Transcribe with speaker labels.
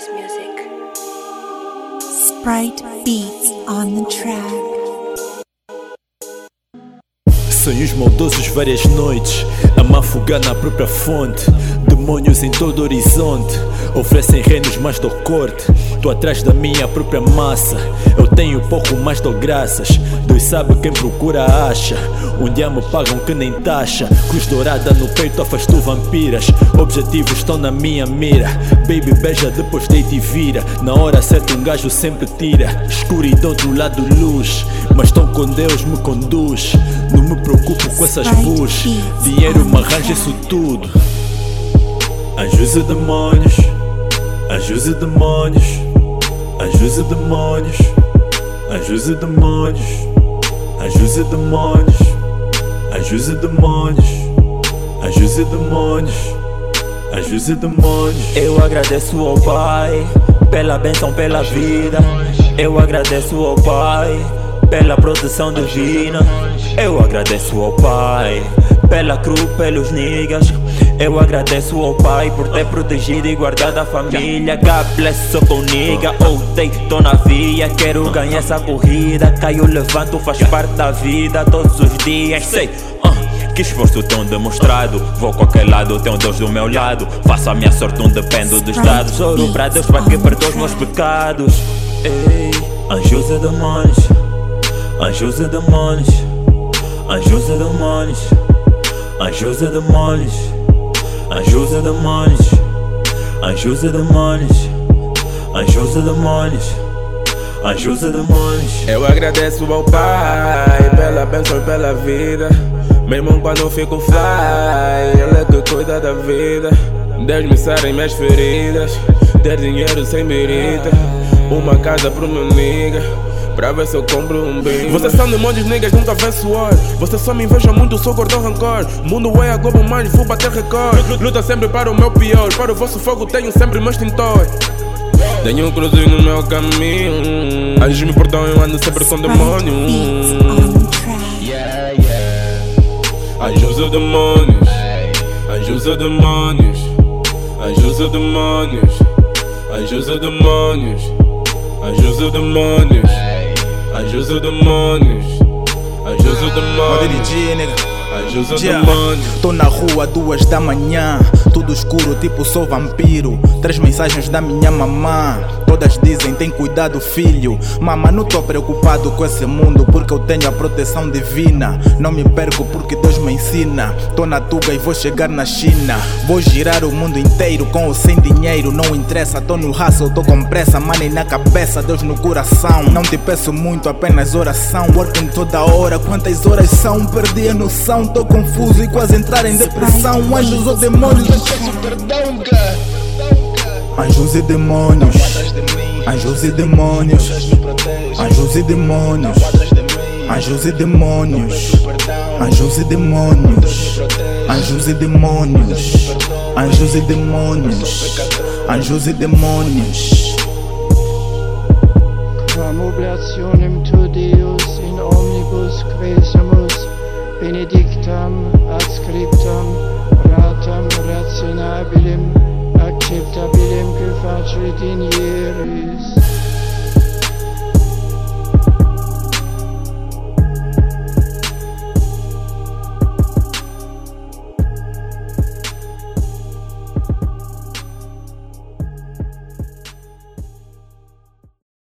Speaker 1: Sprite music. Sprite beats on the track.
Speaker 2: Sonhos maldosos várias noites a mafugar na própria fonte. Demônios em todo horizonte. Oferecem reinos mais do corte. Tô atrás da minha própria massa. Eu tenho pouco mais dou graças. Deus sabe quem procura acha. Um dia me pagam que nem taxa. Cruz dourada no peito afastou vampiras. Objetivos estão na minha mira. Baby beija depois deita e vira. Na hora certa um gajo sempre tira. Escuridão do lado luz. Mas tão com Deus me conduz. Não me com essas bus Dinheiro me arranja isso tudo Anjos e demônios e demônios Anjos e demônios Anjos e demônios Anjos e demônios Anjos e demônios Anjos e demônios Anjos e demônios
Speaker 3: Eu agradeço ao Pai pela bênção, pela vida. Eu agradeço ao Pai pela proteção divina. Eu agradeço ao Pai pela cruz, pelos niggas. Eu agradeço ao Pai por ter protegido e guardado a família. God bless, sou com nigga. Odeio, tô na via. Quero ganhar essa corrida. Caio, levanto, faz parte da vida todos os dias. Sei, uh, que esforço tão demonstrado. Vou qualquer lado, tenho Deus do meu lado. Faço a minha sorte, não dependo dos dados. Oro pra Deus para que perdoe os meus pecados. Ei, anjos e demônios. Anjos e demônios. E demônios. E demônios. E demônios. E demônios. E demônios. E demônios.
Speaker 4: Eu agradeço ao Pai pela bênção e pela vida. Mesmo quando eu fico fly, Ele é que cuida da vida. Deus me sarem minhas feridas. Ter dinheiro sem merita. Uma casa pro meu nigga. Pra ver se eu compro um bem. Vocês são demônios, niggas, nunca vê suor. Vocês só me invejam muito, sou gordão rancor. Mundo é a Globo mais, vou bater recorde. Luta sempre para o meu pior. Para o vosso fogo tenho sempre meu extintor. Tenho um cruzinho no meu caminho. Anjos me perdoam, eu ando sempre com demônio. Yeah, yeah. Anjos e demônios. Anjos e demônios. Anjos e demônios. I just the money. I just the money. I just the
Speaker 5: money.
Speaker 4: I
Speaker 5: just the
Speaker 4: money. What
Speaker 5: did
Speaker 4: he do, nigga? Yeah.
Speaker 5: Tô na rua duas da manhã, tudo escuro, tipo sou vampiro. Três mensagens da minha mamã, todas dizem: tem cuidado, filho. Mama, não tô preocupado com esse mundo, porque eu tenho a proteção divina. Não me perco porque Deus me ensina. Tô na tuga e vou chegar na China. Vou girar o mundo inteiro com ou sem dinheiro, não interessa. Tô no hustle, tô com pressa, money na cabeça, Deus no coração. Não te peço muito, apenas oração. Working toda hora, quantas horas são? Perdi a noção, mão. Tô confuso e quase entrar em depressão. Anjos ou demônios, peço perdão, que Anjos e demônios, anjos e demônios, anjos e demônios, anjos e demônios, anjos e demônios, anjos e demônios, anjos e demônios,
Speaker 6: anjos e demônios. ad scriptam, ratam, razzina bilim, accetta bilim che din iris.